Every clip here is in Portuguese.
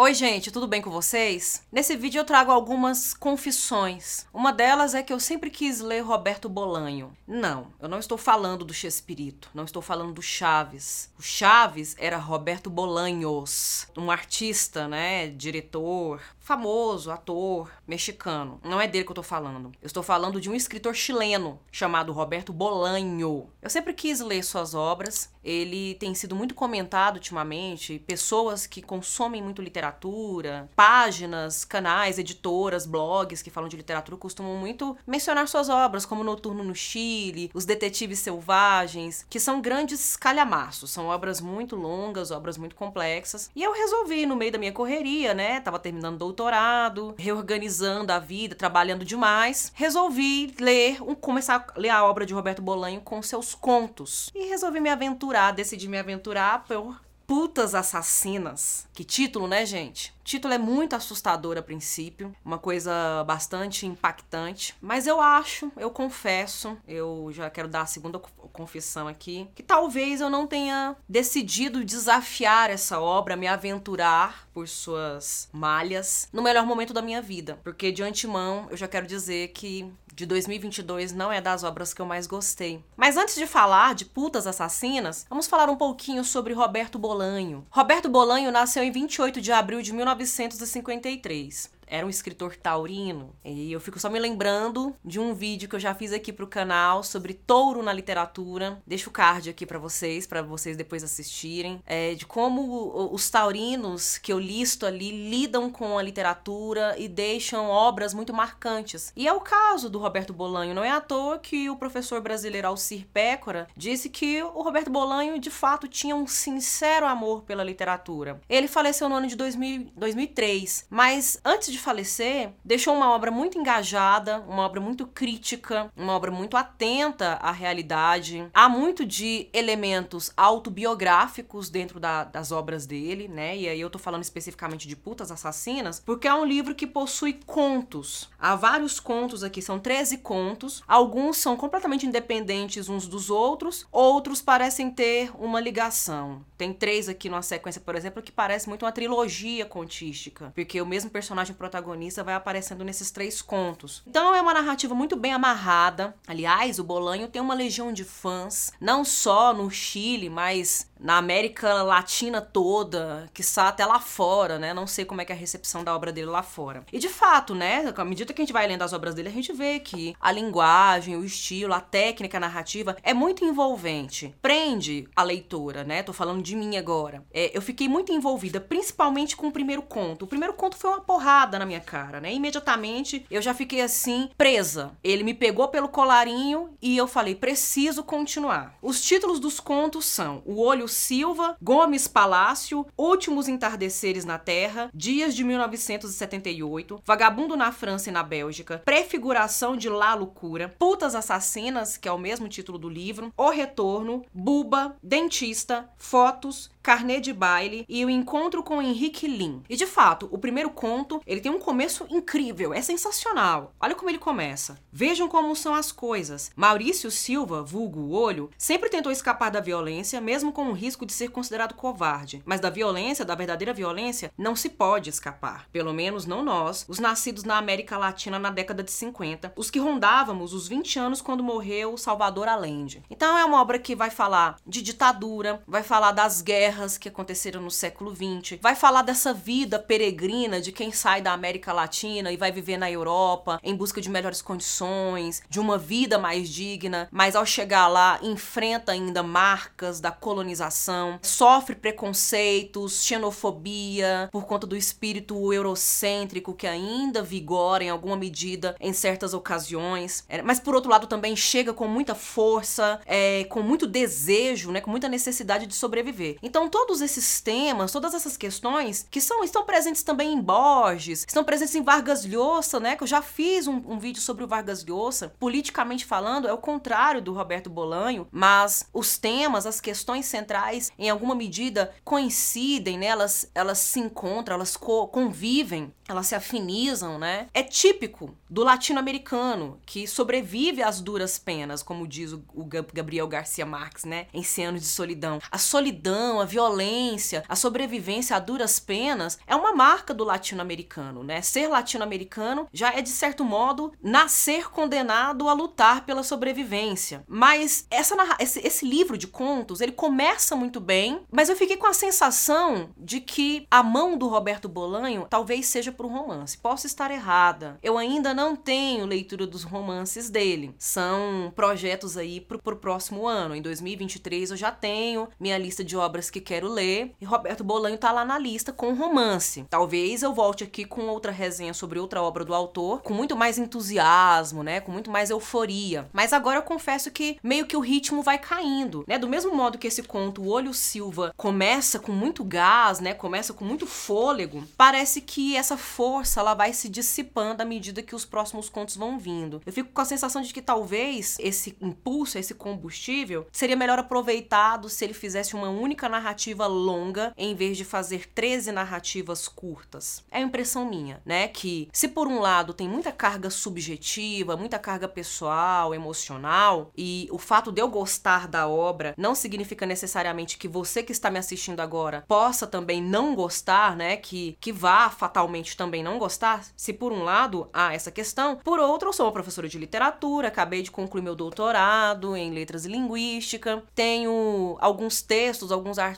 Oi, gente, tudo bem com vocês? Nesse vídeo eu trago algumas confissões. Uma delas é que eu sempre quis ler Roberto Bolanho. Não, eu não estou falando do Chespirito, não estou falando do Chaves. O Chaves era Roberto Bolanhos, um artista, né, diretor, famoso, ator, mexicano. Não é dele que eu tô falando. Eu estou falando de um escritor chileno chamado Roberto Bolanho. Eu sempre quis ler suas obras. Ele tem sido muito comentado ultimamente. Pessoas que consomem muito literatura, páginas, canais, editoras, blogs que falam de literatura costumam muito mencionar suas obras, como Noturno no Chile, Os Detetives Selvagens, que são grandes calhamaços. São obras muito longas, obras muito complexas. E eu resolvi, no meio da minha correria, né? Tava terminando doutorado, reorganizando a vida, trabalhando demais, resolvi ler, um, começar a ler a obra de Roberto Bolanho com seus contos. E resolvi me aventurar, decidi me aventurar por Putas Assassinas. Que título, né, gente? O título é muito assustador a princípio, uma coisa bastante impactante, mas eu acho, eu confesso, eu já quero dar a segunda confissão aqui, que talvez eu não tenha decidido desafiar essa obra, me aventurar por suas malhas no melhor momento da minha vida, porque de antemão eu já quero dizer que de 2022 não é das obras que eu mais gostei. Mas antes de falar de Putas Assassinas, vamos falar um pouquinho sobre Roberto Bolanho. Roberto Bolanho nasceu em 28 de abril de 1953 era um escritor taurino. E eu fico só me lembrando de um vídeo que eu já fiz aqui pro canal sobre touro na literatura. Deixo o card aqui para vocês, para vocês depois assistirem. É, de como os taurinos que eu listo ali lidam com a literatura e deixam obras muito marcantes. E é o caso do Roberto Bolanho. Não é à toa que o professor brasileiro Alcir Pécora disse que o Roberto Bolanho de fato tinha um sincero amor pela literatura. Ele faleceu no ano de 2000, 2003, mas antes de de falecer, deixou uma obra muito engajada, uma obra muito crítica, uma obra muito atenta à realidade. Há muito de elementos autobiográficos dentro da, das obras dele, né? E aí eu tô falando especificamente de Putas Assassinas, porque é um livro que possui contos. Há vários contos aqui, são 13 contos. Alguns são completamente independentes uns dos outros, outros parecem ter uma ligação. Tem três aqui numa sequência, por exemplo, que parece muito uma trilogia contística, porque o mesmo personagem protagonista vai aparecendo nesses três contos. Então é uma narrativa muito bem amarrada. Aliás, o Bolanho tem uma legião de fãs, não só no Chile, mas na América Latina toda, que está até lá fora, né? Não sei como é que é a recepção da obra dele lá fora. E de fato, né, à medida que a gente vai lendo as obras dele, a gente vê que a linguagem, o estilo, a técnica narrativa é muito envolvente. Prende a leitora, né? Tô falando de mim agora. É, eu fiquei muito envolvida, principalmente com o primeiro conto. O primeiro conto foi uma porrada na minha cara, né? Imediatamente eu já fiquei assim, presa. Ele me pegou pelo colarinho e eu falei, preciso continuar. Os títulos dos contos são O Olho Silva, Gomes Palácio, Últimos Entardeceres na Terra, Dias de 1978, Vagabundo na França e na Bélgica, Prefiguração de La Loucura, Putas Assassinas, que é o mesmo título do livro, O Retorno, Buba, Dentista, Fotos, Carnê de Baile e o Encontro com Henrique Lin. E de fato, o primeiro conto, ele tem um começo incrível, é sensacional. Olha como ele começa. Vejam como são as coisas. Maurício Silva, vulgo olho, sempre tentou escapar da violência, mesmo com o risco de ser considerado covarde. Mas da violência, da verdadeira violência, não se pode escapar. Pelo menos não nós, os nascidos na América Latina na década de 50, os que rondávamos os 20 anos quando morreu Salvador Allende. Então é uma obra que vai falar de ditadura, vai falar das guerras guerras que aconteceram no século XX, vai falar dessa vida peregrina de quem sai da América Latina e vai viver na Europa em busca de melhores condições, de uma vida mais digna, mas ao chegar lá enfrenta ainda marcas da colonização, sofre preconceitos, xenofobia por conta do espírito eurocêntrico que ainda vigora em alguma medida em certas ocasiões, é, mas por outro lado também chega com muita força, é, com muito desejo, né, com muita necessidade de sobreviver. Então todos esses temas, todas essas questões que são estão presentes também em Borges, estão presentes em Vargas Llosa, né? Que eu já fiz um, um vídeo sobre o Vargas Llosa. Politicamente falando, é o contrário do Roberto Bolanho, mas os temas, as questões centrais, em alguma medida coincidem, né? Elas, elas se encontram, elas co convivem, elas se afinizam, né? É típico do latino-americano que sobrevive às duras penas, como diz o, o Gabriel Garcia Marques, né? Em Cem Anos de Solidão. A solidão, a violência violência, a sobrevivência a duras penas é uma marca do latino-americano, né? Ser latino-americano já é de certo modo nascer condenado a lutar pela sobrevivência. Mas essa esse, esse livro de contos, ele começa muito bem, mas eu fiquei com a sensação de que a mão do Roberto Bolanho talvez seja para o romance. Posso estar errada. Eu ainda não tenho leitura dos romances dele. São projetos aí pro, pro próximo ano. Em 2023 eu já tenho minha lista de obras que quero ler e Roberto Bolanho tá lá na lista com romance. Talvez eu volte aqui com outra resenha sobre outra obra do autor, com muito mais entusiasmo, né, com muito mais euforia. Mas agora eu confesso que meio que o ritmo vai caindo, né? Do mesmo modo que esse conto O Olho Silva começa com muito gás, né, começa com muito fôlego, parece que essa força ela vai se dissipando à medida que os próximos contos vão vindo. Eu fico com a sensação de que talvez esse impulso, esse combustível, seria melhor aproveitado se ele fizesse uma única narrativa longa em vez de fazer 13 narrativas curtas. É a impressão minha, né? Que se por um lado tem muita carga subjetiva, muita carga pessoal, emocional, e o fato de eu gostar da obra não significa necessariamente que você que está me assistindo agora possa também não gostar, né? Que, que vá fatalmente também não gostar. Se por um lado há essa questão, por outro, eu sou uma professora de literatura, acabei de concluir meu doutorado em letras e linguística, tenho alguns textos, alguns artigos,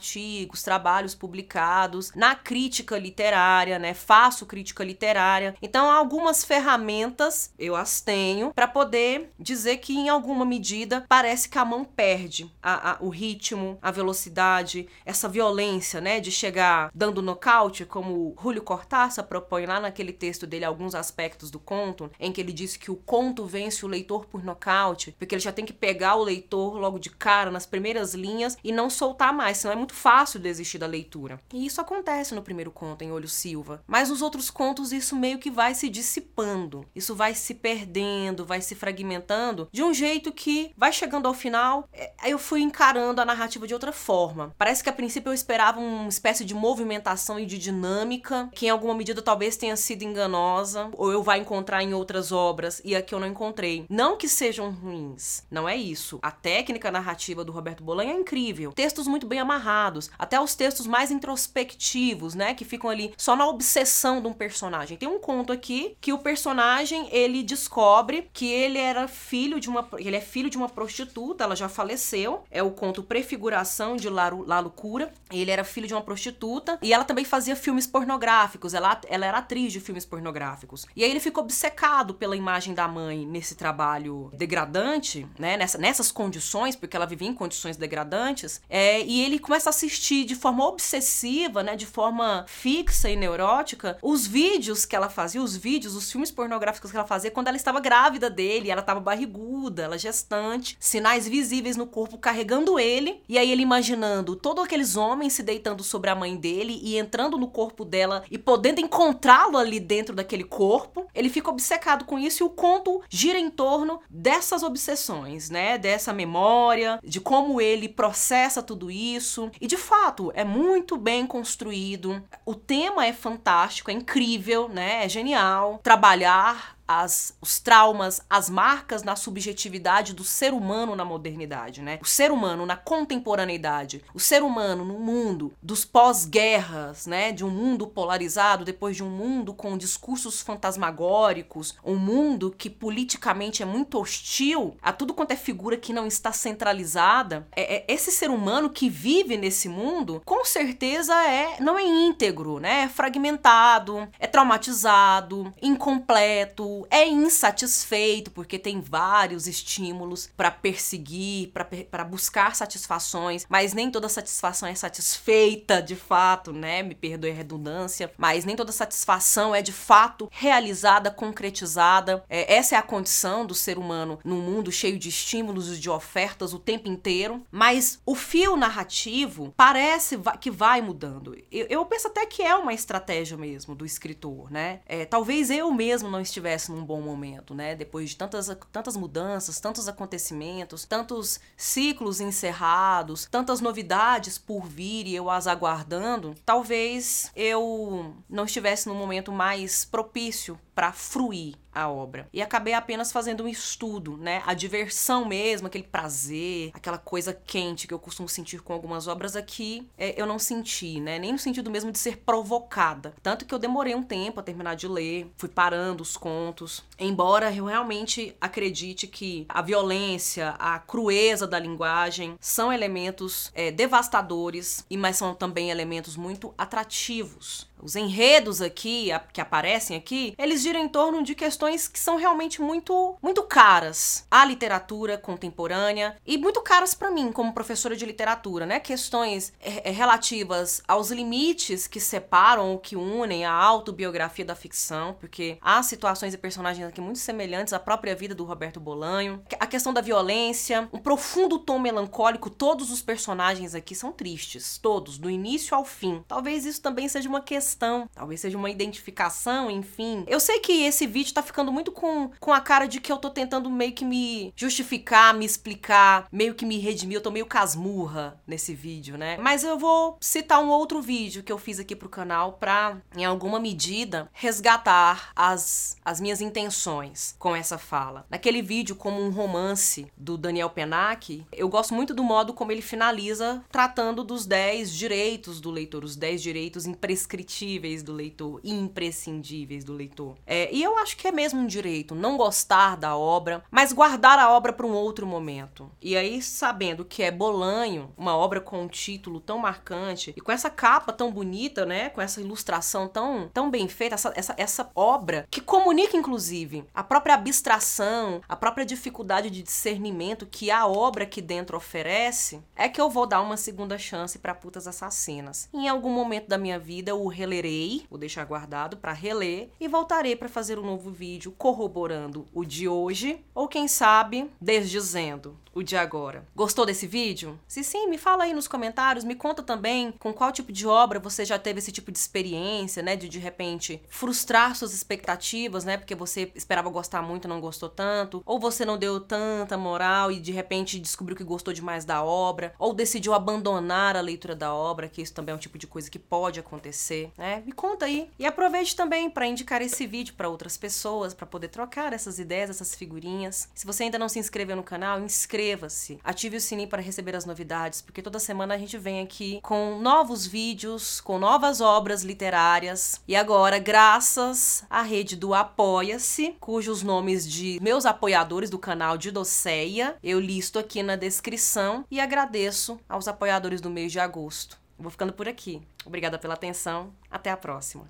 trabalhos publicados na crítica literária, né? Faço crítica literária. Então, algumas ferramentas eu as tenho para poder dizer que em alguma medida parece que a mão perde a, a, o ritmo, a velocidade, essa violência, né, de chegar dando nocaute, como Julio Cortázar propõe lá naquele texto dele alguns aspectos do conto, em que ele diz que o conto vence o leitor por nocaute, porque ele já tem que pegar o leitor logo de cara nas primeiras linhas e não soltar mais, senão é muito fácil desistir da leitura. E isso acontece no primeiro conto em Olho Silva, mas nos outros contos isso meio que vai se dissipando, isso vai se perdendo, vai se fragmentando de um jeito que vai chegando ao final, é, eu fui encarando a narrativa de outra forma. Parece que a princípio eu esperava uma espécie de movimentação e de dinâmica, que em alguma medida talvez tenha sido enganosa, ou eu vá encontrar em outras obras e aqui eu não encontrei. Não que sejam ruins, não é isso. A técnica narrativa do Roberto Bolanho é incrível. Textos muito bem amarrados, até os textos mais introspectivos, né, que ficam ali só na obsessão de um personagem. Tem um conto aqui que o personagem ele descobre que ele era filho de uma ele é filho de uma prostituta, ela já faleceu. É o conto Prefiguração de Lalo, Lalo Cura. Ele era filho de uma prostituta e ela também fazia filmes pornográficos. Ela, ela era atriz de filmes pornográficos. E aí ele ficou obcecado pela imagem da mãe nesse trabalho degradante, né? Nessa, nessas condições, porque ela vivia em condições degradantes. É, e ele começa assistir de forma obsessiva, né? De forma fixa e neurótica, os vídeos que ela fazia, os vídeos, os filmes pornográficos que ela fazia quando ela estava grávida dele, ela estava barriguda, ela gestante, sinais visíveis no corpo carregando ele, e aí ele imaginando todos aqueles homens se deitando sobre a mãe dele e entrando no corpo dela e podendo encontrá-lo ali dentro daquele corpo. Ele fica obcecado com isso e o conto gira em torno dessas obsessões, né? Dessa memória, de como ele processa tudo isso. E de fato, é muito bem construído. O tema é fantástico, é incrível, né? É genial. Trabalhar as, os traumas, as marcas na subjetividade do ser humano na modernidade, né? O ser humano na contemporaneidade, o ser humano no mundo dos pós-guerras, né? De um mundo polarizado, depois de um mundo com discursos fantasmagóricos, um mundo que politicamente é muito hostil a tudo quanto é figura que não está centralizada. É, é esse ser humano que vive nesse mundo, com certeza é não é íntegro, né? É fragmentado, é traumatizado, incompleto, é insatisfeito porque tem vários estímulos para perseguir, para buscar satisfações, mas nem toda satisfação é satisfeita de fato, né? Me perdoe a redundância, mas nem toda satisfação é de fato realizada, concretizada. É, essa é a condição do ser humano num mundo cheio de estímulos e de ofertas o tempo inteiro. Mas o fio narrativo parece que vai mudando. Eu, eu penso até que é uma estratégia mesmo do escritor, né? É, talvez eu mesmo não estivesse num bom momento, né? Depois de tantas, tantas mudanças, tantos acontecimentos, tantos ciclos encerrados, tantas novidades por vir e eu as aguardando, talvez eu não estivesse num momento mais propício para fruir a obra. E acabei apenas fazendo um estudo, né? A diversão mesmo, aquele prazer, aquela coisa quente que eu costumo sentir com algumas obras aqui, é, eu não senti, né? Nem no sentido mesmo de ser provocada. Tanto que eu demorei um tempo a terminar de ler, fui parando os contos. Embora eu realmente acredite que a violência, a crueza da linguagem são elementos é, devastadores, e mas são também elementos muito atrativos os enredos aqui, que aparecem aqui, eles giram em torno de questões que são realmente muito, muito caras à literatura contemporânea e muito caras para mim como professora de literatura, né? Questões é, relativas aos limites que separam ou que unem a autobiografia da ficção, porque há situações e personagens aqui muito semelhantes à própria vida do Roberto Bolanho, a questão da violência, um profundo tom melancólico, todos os personagens aqui são tristes, todos, do início ao fim. Talvez isso também seja uma questão questão, talvez seja uma identificação, enfim. Eu sei que esse vídeo tá ficando muito com, com a cara de que eu tô tentando meio que me justificar, me explicar, meio que me redimir. Eu tô meio casmurra nesse vídeo, né? Mas eu vou citar um outro vídeo que eu fiz aqui pro canal pra, em alguma medida, resgatar as, as minhas intenções com essa fala. Naquele vídeo, como um romance do Daniel Penac, eu gosto muito do modo como ele finaliza tratando dos 10 direitos do leitor, os 10 direitos imprescritíveis do leitor, imprescindíveis do leitor. É, e eu acho que é mesmo um direito não gostar da obra, mas guardar a obra para um outro momento. E aí, sabendo que é Bolanho, uma obra com um título tão marcante e com essa capa tão bonita, né, com essa ilustração tão, tão bem feita, essa, essa, essa obra que comunica, inclusive, a própria abstração, a própria dificuldade de discernimento que a obra aqui dentro oferece, é que eu vou dar uma segunda chance para Putas Assassinas. Em algum momento da minha vida, o relerei, vou deixar guardado para reler e voltarei para fazer um novo vídeo corroborando o de hoje ou quem sabe desdizendo o de agora. Gostou desse vídeo? Se sim, me fala aí nos comentários, me conta também com qual tipo de obra você já teve esse tipo de experiência, né, de de repente frustrar suas expectativas, né, porque você esperava gostar muito não gostou tanto, ou você não deu tanta moral e de repente descobriu que gostou demais da obra, ou decidiu abandonar a leitura da obra, que isso também é um tipo de coisa que pode acontecer, né? Me conta aí. E aproveite também para indicar esse vídeo para outras pessoas, para poder trocar essas ideias, essas figurinhas. Se você ainda não se inscreveu no canal, inscreva inscreva-se, ative o sininho para receber as novidades, porque toda semana a gente vem aqui com novos vídeos, com novas obras literárias. E agora, graças à rede do Apoia-se, cujos nomes de meus apoiadores do canal de Doceia eu listo aqui na descrição e agradeço aos apoiadores do mês de agosto. Vou ficando por aqui. Obrigada pela atenção. Até a próxima.